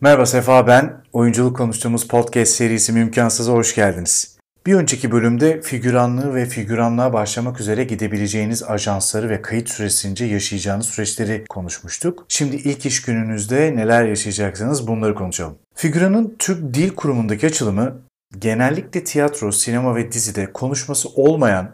Merhaba Sefa ben. Oyunculuk konuştuğumuz podcast serisi Mümkansız'a hoş geldiniz. Bir önceki bölümde figüranlığı ve figüranlığa başlamak üzere gidebileceğiniz ajansları ve kayıt süresince yaşayacağınız süreçleri konuşmuştuk. Şimdi ilk iş gününüzde neler yaşayacaksınız bunları konuşalım. Figüranın Türk Dil Kurumu'ndaki açılımı genellikle tiyatro, sinema ve dizide konuşması olmayan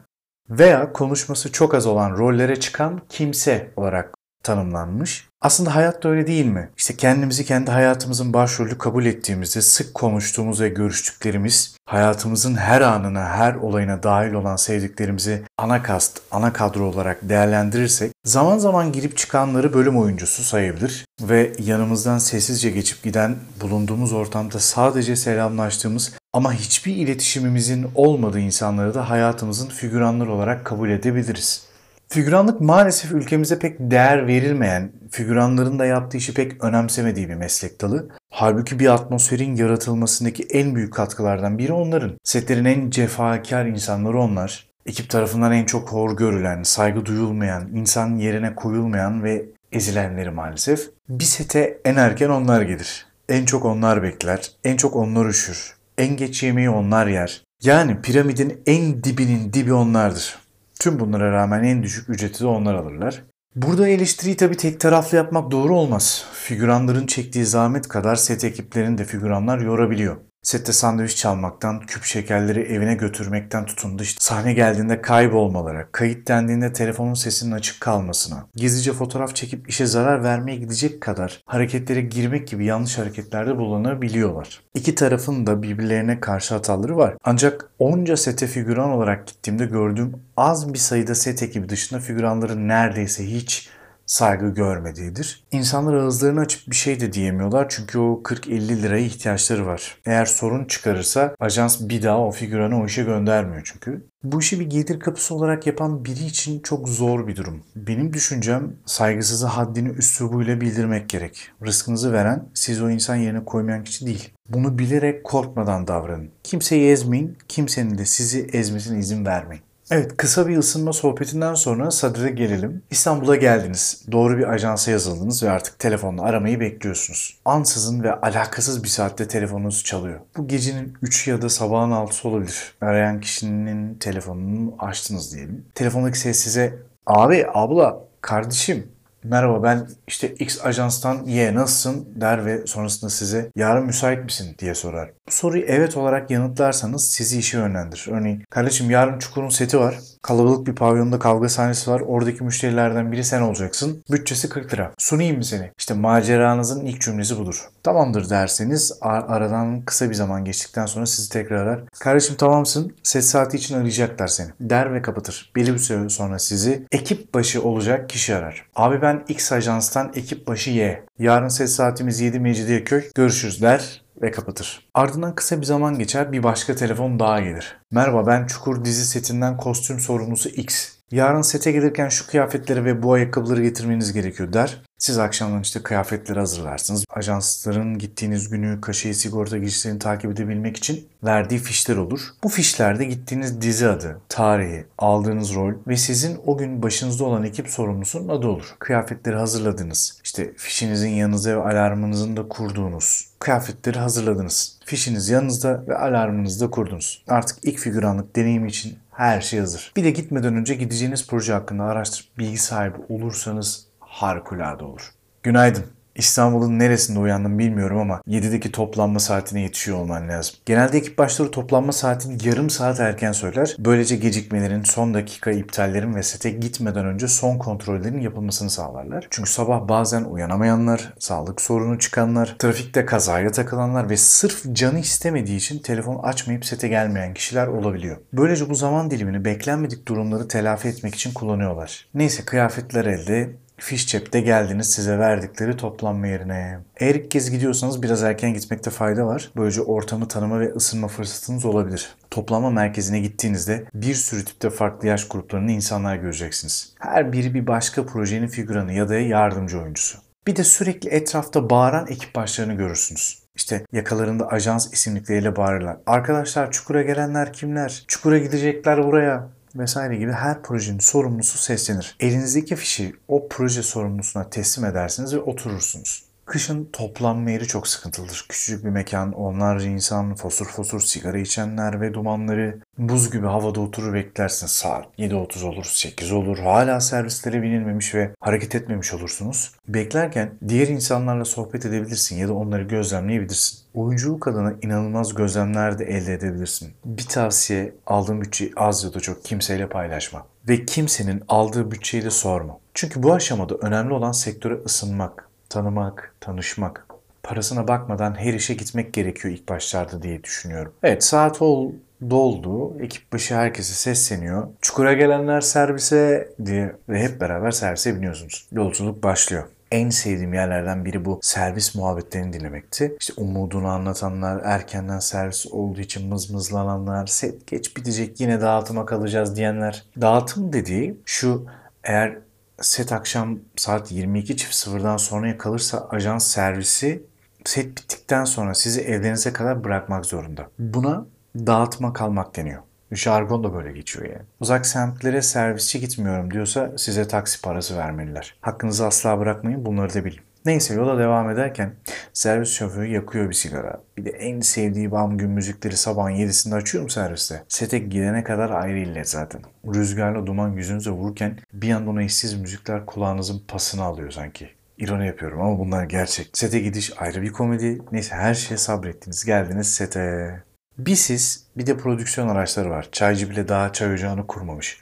veya konuşması çok az olan rollere çıkan kimse olarak tanımlanmış. Aslında hayat da öyle değil mi? İşte kendimizi kendi hayatımızın başrolü kabul ettiğimizde sık konuştuğumuz ve görüştüklerimiz, hayatımızın her anına, her olayına dahil olan sevdiklerimizi ana kast, ana kadro olarak değerlendirirsek zaman zaman girip çıkanları bölüm oyuncusu sayabilir ve yanımızdan sessizce geçip giden bulunduğumuz ortamda sadece selamlaştığımız ama hiçbir iletişimimizin olmadığı insanları da hayatımızın figüranları olarak kabul edebiliriz. Figüranlık maalesef ülkemize pek değer verilmeyen, figüranların da yaptığı işi pek önemsemediği bir meslek dalı. Halbuki bir atmosferin yaratılmasındaki en büyük katkılardan biri onların. Setlerin en cefakar insanları onlar. Ekip tarafından en çok hor görülen, saygı duyulmayan, insan yerine koyulmayan ve ezilenleri maalesef. Bir sete en erken onlar gelir. En çok onlar bekler, en çok onlar üşür. En geç yemeği onlar yer. Yani piramidin en dibinin dibi onlardır. Tüm bunlara rağmen en düşük ücreti de onlar alırlar. Burada eleştiriyi tabii tek taraflı yapmak doğru olmaz. Figüranların çektiği zahmet kadar set ekiplerini de figüranlar yorabiliyor. Sette sandviç çalmaktan, küp şekerleri evine götürmekten tutun da sahne geldiğinde kaybolmalara, kayıt dendiğinde telefonun sesinin açık kalmasına, gizlice fotoğraf çekip işe zarar vermeye gidecek kadar hareketlere girmek gibi yanlış hareketlerde bulunabiliyorlar. İki tarafın da birbirlerine karşı hataları var. Ancak onca sete figüran olarak gittiğimde gördüğüm az bir sayıda set ekibi dışında figüranların neredeyse hiç saygı görmediğidir. İnsanlar ağızlarını açıp bir şey de diyemiyorlar çünkü o 40-50 liraya ihtiyaçları var. Eğer sorun çıkarırsa ajans bir daha o figüranı o işe göndermiyor çünkü. Bu işi bir gelir kapısı olarak yapan biri için çok zor bir durum. Benim düşüncem saygısızı haddini üslubuyla bildirmek gerek. Rızkınızı veren siz o insan yerine koymayan kişi değil. Bunu bilerek korkmadan davranın. Kimseyi ezmeyin, kimsenin de sizi ezmesine izin vermeyin. Evet kısa bir ısınma sohbetinden sonra Sadre'de gelelim. İstanbul'a geldiniz. Doğru bir ajansa yazıldınız ve artık telefonla aramayı bekliyorsunuz. Ansızın ve alakasız bir saatte telefonunuz çalıyor. Bu gecenin 3'ü ya da sabahın 6'sı olabilir. Arayan kişinin telefonunu açtınız diyelim. Telefondaki ses size abi abla kardeşim merhaba ben işte X ajanstan Y nasılsın der ve sonrasında size yarın müsait misin diye sorar. Bu soruyu evet olarak yanıtlarsanız sizi işe yönlendirir. Örneğin kardeşim yarın Çukur'un seti var. Kalabalık bir pavyonda kavga sahnesi var. Oradaki müşterilerden biri sen olacaksın. Bütçesi 40 lira. Sunayım mı seni? İşte maceranızın ilk cümlesi budur. Tamamdır derseniz aradan kısa bir zaman geçtikten sonra sizi tekrar arar. Kardeşim tamamsın. Set saati için arayacaklar seni. Der ve kapatır. Belli bir süre sonra sizi ekip başı olacak kişi arar. Abi ben X ajanstan ekip başı Y. Yarın set saatimiz 7 Mecidiyeköy. Görüşürüz der ve kapatır. Ardından kısa bir zaman geçer bir başka telefon daha gelir. Merhaba ben Çukur dizi setinden kostüm sorumlusu X. Yarın sete gelirken şu kıyafetleri ve bu ayakkabıları getirmeniz gerekiyor der. Siz akşamdan işte kıyafetleri hazırlarsınız. Ajansların gittiğiniz günü, kaşeyi, sigorta girişlerini takip edebilmek için verdiği fişler olur. Bu fişlerde gittiğiniz dizi adı, tarihi, aldığınız rol ve sizin o gün başınızda olan ekip sorumlusunun adı olur. Kıyafetleri hazırladınız. İşte fişinizin yanınıza ve alarmınızın da kurduğunuz kıyafetleri hazırladınız. Fişiniz yanınızda ve alarmınızı da kurdunuz. Artık ilk figüranlık deneyimi için her şey hazır. Bir de gitmeden önce gideceğiniz proje hakkında araştırıp bilgi sahibi olursanız harikulade olur. Günaydın. İstanbul'un neresinde uyandım bilmiyorum ama 7'deki toplanma saatine yetişiyor olman lazım. Genelde ekip başları toplanma saatini yarım saat erken söyler. Böylece gecikmelerin, son dakika iptallerin ve sete gitmeden önce son kontrollerin yapılmasını sağlarlar. Çünkü sabah bazen uyanamayanlar, sağlık sorunu çıkanlar, trafikte kazaya takılanlar ve sırf canı istemediği için telefon açmayıp sete gelmeyen kişiler olabiliyor. Böylece bu zaman dilimini beklenmedik durumları telafi etmek için kullanıyorlar. Neyse kıyafetler elde, fiş cepte geldiniz size verdikleri toplanma yerine. Eğer ilk kez gidiyorsanız biraz erken gitmekte fayda var. Böylece ortamı tanıma ve ısınma fırsatınız olabilir. Toplanma merkezine gittiğinizde bir sürü tipte farklı yaş gruplarının insanlar göreceksiniz. Her biri bir başka projenin figüranı ya da yardımcı oyuncusu. Bir de sürekli etrafta bağıran ekip başlarını görürsünüz. İşte yakalarında ajans isimlikleriyle bağırırlar. Arkadaşlar Çukur'a gelenler kimler? Çukur'a gidecekler buraya vesaire gibi her projenin sorumlusu seslenir. Elinizdeki fişi o proje sorumlusuna teslim edersiniz ve oturursunuz. Kışın toplanma yeri çok sıkıntılıdır. Küçücük bir mekan, onlarca insan, fosur fosur sigara içenler ve dumanları. Buz gibi havada oturur beklersin. Saat 7.30 olur, 8 olur. Hala servislere binilmemiş ve hareket etmemiş olursunuz. Beklerken diğer insanlarla sohbet edebilirsin ya da onları gözlemleyebilirsin. Oyunculuk adına inanılmaz gözlemler de elde edebilirsin. Bir tavsiye aldığın bütçeyi az ya da çok kimseyle paylaşma. Ve kimsenin aldığı bütçeyi de sorma. Çünkü bu aşamada önemli olan sektöre ısınmak, tanımak, tanışmak. Parasına bakmadan her işe gitmek gerekiyor ilk başlarda diye düşünüyorum. Evet saat ol, doldu. Ekip başı herkese sesleniyor. Çukura gelenler servise diye ve hep beraber servise biniyorsunuz. Yolculuk başlıyor en sevdiğim yerlerden biri bu servis muhabbetlerini dinlemekti. İşte umudunu anlatanlar, erkenden servis olduğu için mızmızlananlar, set geç bitecek yine dağıtıma kalacağız diyenler. Dağıtım dediği şu eğer set akşam saat 22.00'dan sonraya kalırsa ajans servisi set bittikten sonra sizi evlerinize kadar bırakmak zorunda. Buna dağıtma kalmak deniyor. Jargon da böyle geçiyor yani. Uzak semtlere servisçi gitmiyorum diyorsa size taksi parası vermeliler. Hakkınızı asla bırakmayın bunları da bilin. Neyse yola devam ederken servis şoförü yakıyor bir sigara. Bir de en sevdiği bam gün müzikleri sabahın 7'sinde açıyorum serviste. Sete gidene kadar ayrı illet zaten. Rüzgarla duman yüzünüze vururken bir yandan o eşsiz müzikler kulağınızın pasını alıyor sanki. İroni yapıyorum ama bunlar gerçek. Sete gidiş ayrı bir komedi. Neyse her şeye sabrettiniz. Geldiniz sete. Bir siz bir de prodüksiyon araçları var. Çaycı bile daha çay ocağını kurmamış.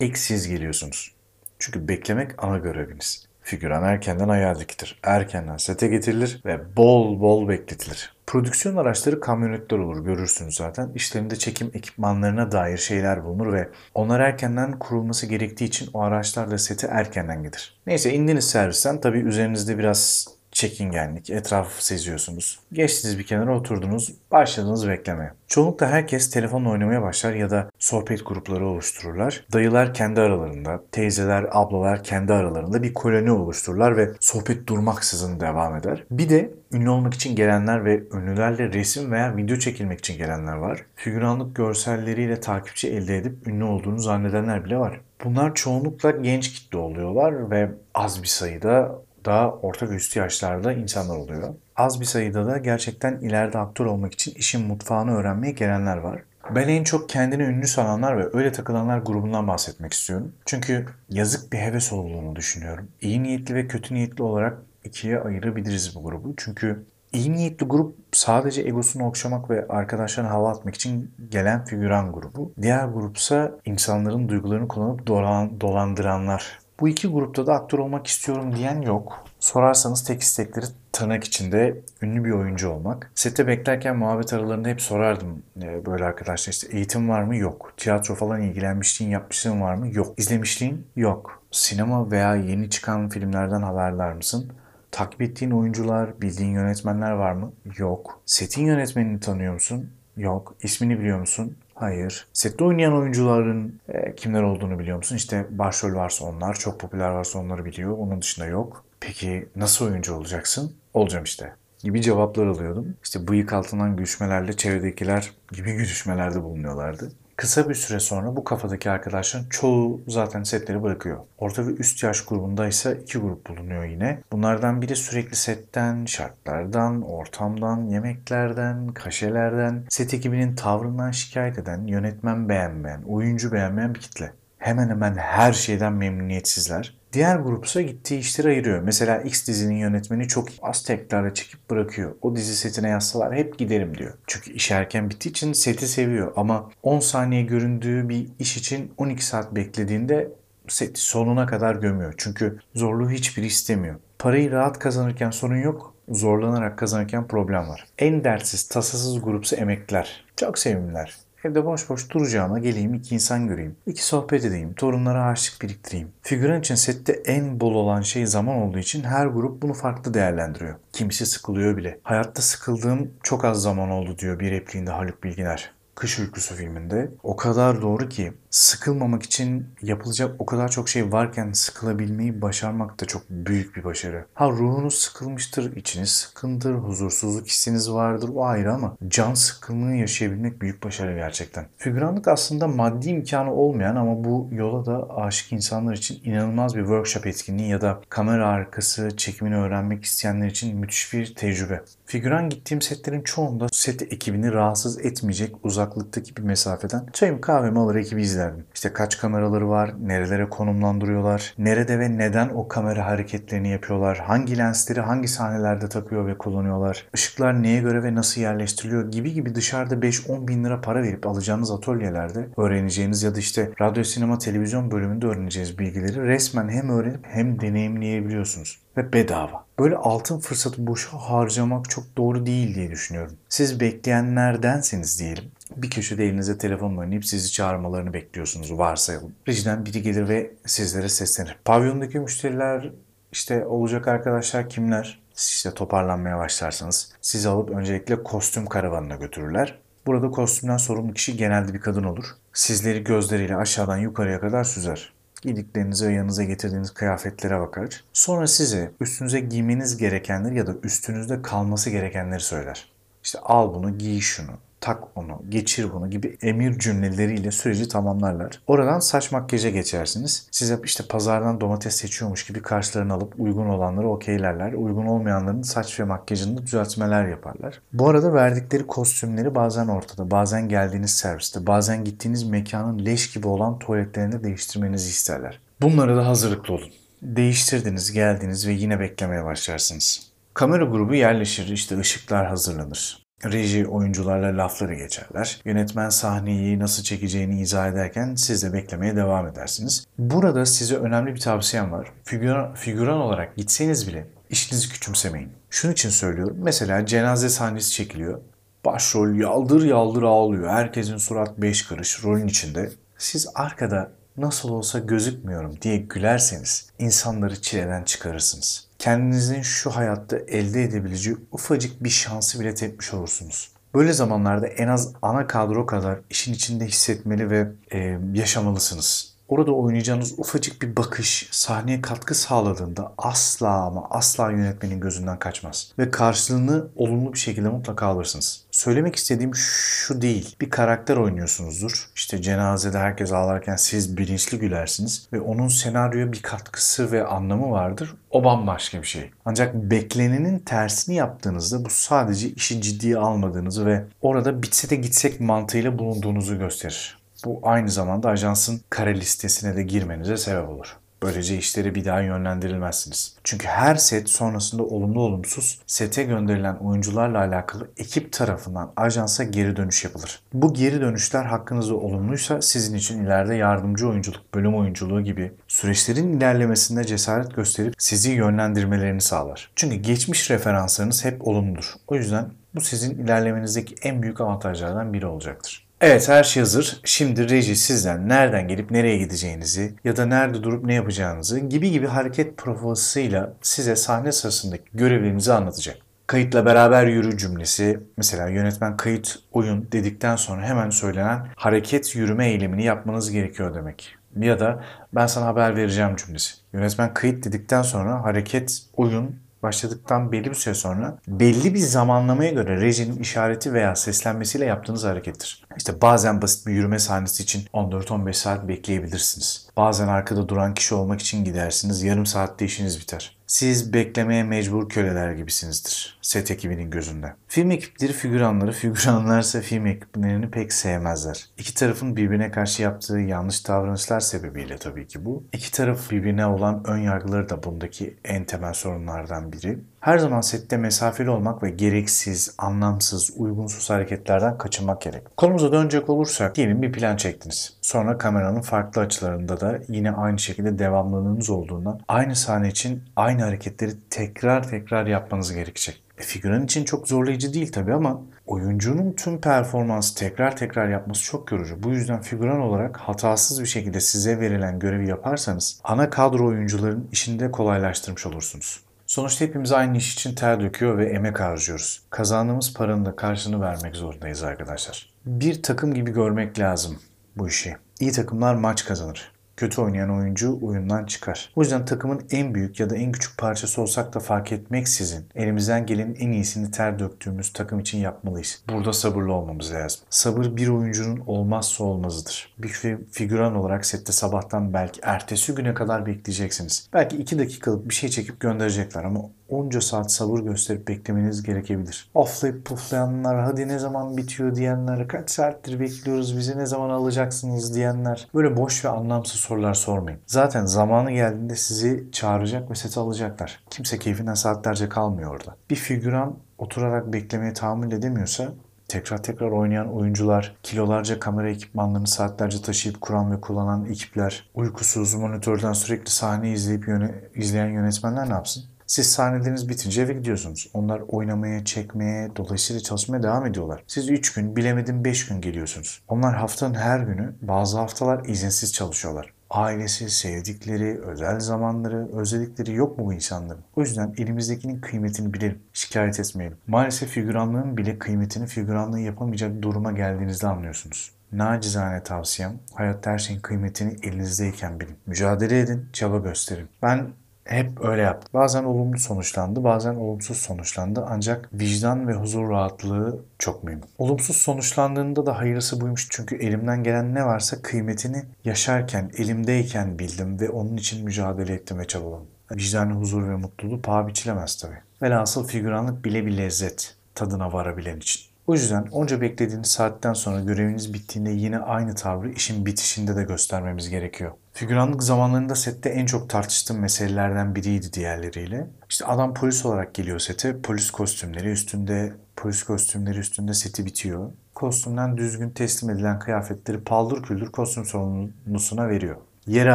İlk siz geliyorsunuz. Çünkü beklemek ana göreviniz. Figüran erkenden ayağa dikilir. Erkenden sete getirilir ve bol bol bekletilir. Prodüksiyon araçları kamyonetler olur görürsünüz zaten. İşlerinde çekim ekipmanlarına dair şeyler bulunur ve onlar erkenden kurulması gerektiği için o araçlar da sete erkenden gelir. Neyse indiniz servisten tabii üzerinizde biraz çekingenlik, etrafı seziyorsunuz. Geçtiniz bir kenara oturdunuz, başladınız beklemeye. Çoğunlukla herkes telefonla oynamaya başlar ya da sohbet grupları oluştururlar. Dayılar kendi aralarında, teyzeler, ablalar kendi aralarında bir koloni oluştururlar ve sohbet durmaksızın devam eder. Bir de ünlü olmak için gelenler ve ünlülerle resim veya video çekilmek için gelenler var. Figüranlık görselleriyle takipçi elde edip ünlü olduğunu zannedenler bile var. Bunlar çoğunlukla genç kitle oluyorlar ve az bir sayıda daha orta ve üstü yaşlarda insanlar oluyor. Az bir sayıda da gerçekten ileride aktör olmak için işin mutfağını öğrenmeye gelenler var. Ben en çok kendini ünlü sananlar ve öyle takılanlar grubundan bahsetmek istiyorum. Çünkü yazık bir heves olduğunu düşünüyorum. İyi niyetli ve kötü niyetli olarak ikiye ayırabiliriz bu grubu. Çünkü iyi niyetli grup sadece egosunu okşamak ve arkadaşlarına hava atmak için gelen figüran grubu. Diğer grupsa insanların duygularını kullanıp dolan, dolandıranlar bu iki grupta da aktör olmak istiyorum diyen yok. Sorarsanız tek istekleri tırnak içinde ünlü bir oyuncu olmak. Sette beklerken muhabbet aralarında hep sorardım e, böyle arkadaşlar işte eğitim var mı? Yok. Tiyatro falan ilgilenmişliğin yapmışlığın var mı? Yok. İzlemişliğin? Yok. Sinema veya yeni çıkan filmlerden haberdar mısın? Takip ettiğin oyuncular, bildiğin yönetmenler var mı? Yok. Setin yönetmenini tanıyor musun? Yok. İsmini biliyor musun? Hayır. Sette oynayan oyuncuların e, kimler olduğunu biliyor musun? İşte başrol varsa onlar, çok popüler varsa onları biliyor. Onun dışında yok. Peki nasıl oyuncu olacaksın? Olacağım işte gibi cevaplar alıyordum. İşte bıyık altından gülüşmelerle çevredekiler gibi gülüşmelerde bulunuyorlardı. Kısa bir süre sonra bu kafadaki arkadaşların çoğu zaten setleri bırakıyor. Orta ve üst yaş grubunda ise iki grup bulunuyor yine. Bunlardan biri sürekli setten, şartlardan, ortamdan, yemeklerden, kaşelerden, set ekibinin tavrından şikayet eden, yönetmen beğenmeyen, oyuncu beğenmeyen bir kitle. Hemen hemen her şeyden memnuniyetsizler. Diğer grupsa gittiği işleri ayırıyor. Mesela X dizinin yönetmeni çok az tekrarla çekip bırakıyor. O dizi setine yazsalar hep giderim diyor. Çünkü iş erken bittiği için seti seviyor. Ama 10 saniye göründüğü bir iş için 12 saat beklediğinde seti sonuna kadar gömüyor. Çünkü zorluğu hiçbiri istemiyor. Parayı rahat kazanırken sorun yok. Zorlanarak kazanırken problem var. En dertsiz, tasasız grupsa emekliler. Çok sevimliler. Evde boş boş duracağıma geleyim iki insan göreyim. iki sohbet edeyim. Torunlara harçlık biriktireyim. Figüran için sette en bol olan şey zaman olduğu için her grup bunu farklı değerlendiriyor. Kimisi sıkılıyor bile. Hayatta sıkıldığım çok az zaman oldu diyor bir repliğinde Haluk Bilginer. Kış Uykusu filminde. O kadar doğru ki sıkılmamak için yapılacak o kadar çok şey varken sıkılabilmeyi başarmak da çok büyük bir başarı. Ha ruhunuz sıkılmıştır, içiniz sıkındır, huzursuzluk hissiniz vardır o ayrı ama can sıkkınlığı yaşayabilmek büyük başarı gerçekten. Figüranlık aslında maddi imkanı olmayan ama bu yola da aşık insanlar için inanılmaz bir workshop etkinliği ya da kamera arkası çekimini öğrenmek isteyenler için müthiş bir tecrübe. Figüran gittiğim setlerin çoğunda set ekibini rahatsız etmeyecek uzaklıktaki bir mesafeden çayımı kahvemi alır ekibi izlerdim. İşte kaç kameraları var, nerelere konumlandırıyorlar, nerede ve neden o kamera hareketlerini yapıyorlar, hangi lensleri hangi sahnelerde takıyor ve kullanıyorlar, ışıklar neye göre ve nasıl yerleştiriliyor gibi gibi dışarıda 5-10 bin lira para verip alacağınız atölyelerde öğreneceğiniz ya da işte radyo, sinema, televizyon bölümünde öğreneceğiniz bilgileri resmen hem öğrenip hem deneyimleyebiliyorsunuz ve bedava. Böyle altın fırsatı boşa harcamak çok doğru değil diye düşünüyorum. Siz bekleyenlerdenseniz diyelim. Bir köşede elinize telefon oynayıp sizi çağırmalarını bekliyorsunuz varsayalım. Rejiden biri gelir ve sizlere seslenir. Pavyondaki müşteriler işte olacak arkadaşlar kimler? Siz işte toparlanmaya başlarsanız sizi alıp öncelikle kostüm karavanına götürürler. Burada kostümden sorumlu kişi genelde bir kadın olur. Sizleri gözleriyle aşağıdan yukarıya kadar süzer giydiklerinize ve yanınıza getirdiğiniz kıyafetlere bakar. Sonra size üstünüze giymeniz gerekenleri ya da üstünüzde kalması gerekenleri söyler. İşte al bunu, giy şunu, tak onu, geçir bunu gibi emir cümleleriyle süreci tamamlarlar. Oradan saç makyaja geçersiniz. Size işte pazardan domates seçiyormuş gibi karşılarına alıp uygun olanları okeylerler. Uygun olmayanların saç ve makyajında düzeltmeler yaparlar. Bu arada verdikleri kostümleri bazen ortada, bazen geldiğiniz serviste, bazen gittiğiniz mekanın leş gibi olan tuvaletlerinde değiştirmenizi isterler. Bunlara da hazırlıklı olun. Değiştirdiniz, geldiniz ve yine beklemeye başlarsınız. Kamera grubu yerleşir, işte ışıklar hazırlanır. Reji oyuncularla lafları geçerler. Yönetmen sahneyi nasıl çekeceğini izah ederken siz de beklemeye devam edersiniz. Burada size önemli bir tavsiyem var. Figüran, figüran olarak gitseniz bile işinizi küçümsemeyin. Şunun için söylüyorum. Mesela cenaze sahnesi çekiliyor. Başrol yaldır yaldır ağlıyor. Herkesin surat beş karış rolün içinde. Siz arkada nasıl olsa gözükmüyorum diye gülerseniz insanları çileden çıkarırsınız. Kendinizin şu hayatta elde edebileceği ufacık bir şansı bile tepmiş olursunuz. Böyle zamanlarda en az ana kadro kadar işin içinde hissetmeli ve e, yaşamalısınız. Orada oynayacağınız ufacık bir bakış sahneye katkı sağladığında asla ama asla yönetmenin gözünden kaçmaz. Ve karşılığını olumlu bir şekilde mutlaka alırsınız. Söylemek istediğim şu değil. Bir karakter oynuyorsunuzdur. İşte cenazede herkes ağlarken siz bilinçli gülersiniz ve onun senaryoya bir katkısı ve anlamı vardır. O bambaşka bir şey. Ancak beklenenin tersini yaptığınızda bu sadece işi ciddiye almadığınızı ve orada bitse de gitsek mantığıyla bulunduğunuzu gösterir. Bu aynı zamanda ajansın kare listesine de girmenize sebep olur. Böylece işleri bir daha yönlendirilmezsiniz. Çünkü her set sonrasında olumlu olumsuz sete gönderilen oyuncularla alakalı ekip tarafından ajansa geri dönüş yapılır. Bu geri dönüşler hakkınızda olumluysa sizin için ileride yardımcı oyunculuk, bölüm oyunculuğu gibi süreçlerin ilerlemesinde cesaret gösterip sizi yönlendirmelerini sağlar. Çünkü geçmiş referanslarınız hep olumludur. O yüzden bu sizin ilerlemenizdeki en büyük avantajlardan biri olacaktır. Evet her şey hazır. Şimdi reji sizden nereden gelip nereye gideceğinizi ya da nerede durup ne yapacağınızı gibi gibi hareket provasıyla size sahne sırasındaki görevlerinizi anlatacak. Kayıtla beraber yürü cümlesi mesela yönetmen kayıt oyun dedikten sonra hemen söylenen hareket yürüme eylemini yapmanız gerekiyor demek. Ya da ben sana haber vereceğim cümlesi. Yönetmen kayıt dedikten sonra hareket oyun başladıktan belli bir süre sonra belli bir zamanlamaya göre rejinin işareti veya seslenmesiyle yaptığınız harekettir. İşte bazen basit bir yürüme sahnesi için 14-15 saat bekleyebilirsiniz. Bazen arkada duran kişi olmak için gidersiniz. Yarım saatte işiniz biter. Siz beklemeye mecbur köleler gibisinizdir set ekibinin gözünde. Film ekipleri figüranları, figüranlarsa film ekiplerini pek sevmezler. İki tarafın birbirine karşı yaptığı yanlış davranışlar sebebiyle tabii ki bu. İki taraf birbirine olan ön yargıları da bundaki en temel sorunlardan biri. Her zaman sette mesafeli olmak ve gereksiz, anlamsız, uygunsuz hareketlerden kaçınmak gerek. Konumuza dönecek olursak diyelim bir plan çektiniz. Sonra kameranın farklı açılarında da yine aynı şekilde devamlılığınız olduğundan aynı sahne için aynı hareketleri tekrar tekrar yapmanız gerekecek. E, figüran için çok zorlayıcı değil tabii ama oyuncunun tüm performansı tekrar tekrar yapması çok yorucu. Bu yüzden figüran olarak hatasız bir şekilde size verilen görevi yaparsanız ana kadro oyuncuların işini de kolaylaştırmış olursunuz. Sonuçta hepimiz aynı iş için ter döküyor ve emek harcıyoruz. Kazandığımız paranın da karşını vermek zorundayız arkadaşlar. Bir takım gibi görmek lazım bu işi. İyi takımlar maç kazanır kötü oynayan oyuncu oyundan çıkar. O yüzden takımın en büyük ya da en küçük parçası olsak da fark etmeksizin elimizden gelenin en iyisini ter döktüğümüz takım için yapmalıyız. Burada sabırlı olmamız lazım. Sabır bir oyuncunun olmazsa olmazıdır. Bir figüran olarak sette sabahtan belki ertesi güne kadar bekleyeceksiniz. Belki iki dakikalık bir şey çekip gönderecekler ama onca saat sabır gösterip beklemeniz gerekebilir. Oflayıp puflayanlar, hadi ne zaman bitiyor diyenler, kaç saattir bekliyoruz bizi ne zaman alacaksınız diyenler. Böyle boş ve anlamsız sorular sormayın. Zaten zamanı geldiğinde sizi çağıracak ve seti alacaklar. Kimse keyfinden saatlerce kalmıyor orada. Bir figüran oturarak beklemeye tahammül edemiyorsa tekrar tekrar oynayan oyuncular, kilolarca kamera ekipmanlarını saatlerce taşıyıp kuran ve kullanan ekipler, uykusuz, monitörden sürekli sahne izleyip yöne, izleyen yönetmenler ne yapsın? Siz sahneleriniz bitince eve gidiyorsunuz. Onlar oynamaya, çekmeye, dolayısıyla çalışmaya devam ediyorlar. Siz 3 gün, bilemedim 5 gün geliyorsunuz. Onlar haftanın her günü, bazı haftalar izinsiz çalışıyorlar ailesi, sevdikleri, özel zamanları, özellikleri yok mu bu insanların? O yüzden elimizdekinin kıymetini bilelim, şikayet etmeyelim. Maalesef figüranlığın bile kıymetini figüranlığı yapamayacak duruma geldiğinizde anlıyorsunuz. Nacizane tavsiyem, hayatta her şeyin kıymetini elinizdeyken bilin. Mücadele edin, çaba gösterin. Ben hep öyle yaptı. Bazen olumlu sonuçlandı, bazen olumsuz sonuçlandı. Ancak vicdan ve huzur rahatlığı çok mühim. Olumsuz sonuçlandığında da hayırlısı buymuş. Çünkü elimden gelen ne varsa kıymetini yaşarken, elimdeyken bildim ve onun için mücadele ettim ve çabaladım. Vicdanı huzur ve mutluluğu paha biçilemez tabii. Velhasıl figüranlık bile bir lezzet tadına varabilen için. O yüzden onca beklediğiniz saatten sonra göreviniz bittiğinde yine aynı tavrı işin bitişinde de göstermemiz gerekiyor. Figüranlık zamanlarında sette en çok tartıştığım meselelerden biriydi diğerleriyle. İşte adam polis olarak geliyor sete. Polis kostümleri üstünde, polis kostümleri üstünde seti bitiyor. Kostümden düzgün teslim edilen kıyafetleri paldır küldür kostüm sorumlusuna veriyor. Yere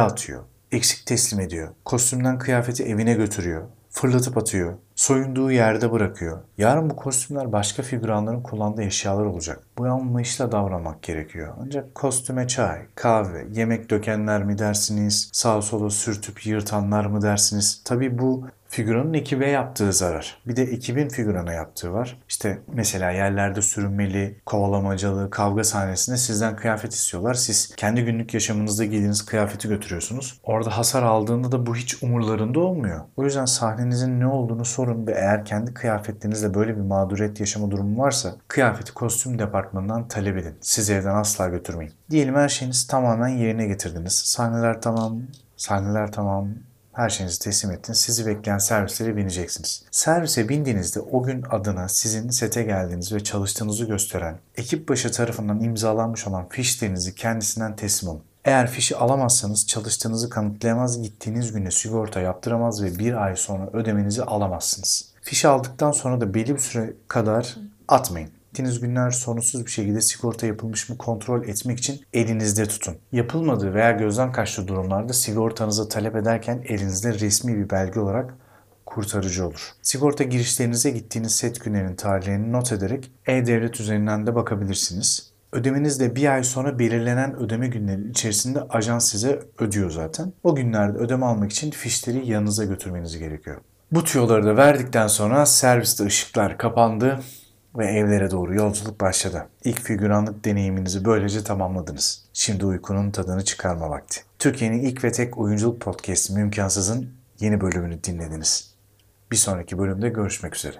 atıyor. Eksik teslim ediyor. Kostümden kıyafeti evine götürüyor. Fırlatıp atıyor soyunduğu yerde bırakıyor. Yarın bu kostümler başka figüranların kullandığı eşyalar olacak. Bu anlayışla davranmak gerekiyor. Ancak kostüme çay, kahve, yemek dökenler mi dersiniz, sağ sola sürtüp yırtanlar mı dersiniz? Tabii bu figüranın ekibe yaptığı zarar. Bir de ekibin figürana yaptığı var. İşte mesela yerlerde sürünmeli, kovalamacalı, kavga sahnesinde sizden kıyafet istiyorlar. Siz kendi günlük yaşamınızda giydiğiniz kıyafeti götürüyorsunuz. Orada hasar aldığında da bu hiç umurlarında olmuyor. O yüzden sahnenizin ne olduğunu sorun ve eğer kendi kıyafetlerinizle böyle bir mağduriyet yaşama durumu varsa kıyafeti kostüm departmanından talep edin. Siz evden asla götürmeyin. Diyelim her şeyiniz tamamen yerine getirdiniz. Sahneler tamam, sahneler tamam, her şeyinizi teslim ettiniz. Sizi bekleyen servislere bineceksiniz. Servise bindiğinizde o gün adına sizin sete geldiğiniz ve çalıştığınızı gösteren ekip başı tarafından imzalanmış olan fişlerinizi kendisinden teslim alın. Eğer fişi alamazsanız çalıştığınızı kanıtlayamaz, gittiğiniz güne sigorta yaptıramaz ve bir ay sonra ödemenizi alamazsınız. Fişi aldıktan sonra da belli bir süre kadar atmayın. Gittiğiniz günler sorunsuz bir şekilde sigorta yapılmış mı kontrol etmek için elinizde tutun. Yapılmadığı veya gözden kaçtığı durumlarda sigortanızı talep ederken elinizde resmi bir belge olarak kurtarıcı olur. Sigorta girişlerinize gittiğiniz set günlerinin tarihlerini not ederek e-devlet üzerinden de bakabilirsiniz. Ödemeniz de bir ay sonra belirlenen ödeme günleri içerisinde ajans size ödüyor zaten. O günlerde ödeme almak için fişleri yanınıza götürmeniz gerekiyor. Bu tüyoları da verdikten sonra serviste ışıklar kapandı ve evlere doğru yolculuk başladı. İlk figüranlık deneyiminizi böylece tamamladınız. Şimdi uykunun tadını çıkarma vakti. Türkiye'nin ilk ve tek oyunculuk podcast'i Mümkansız'ın yeni bölümünü dinlediniz. Bir sonraki bölümde görüşmek üzere.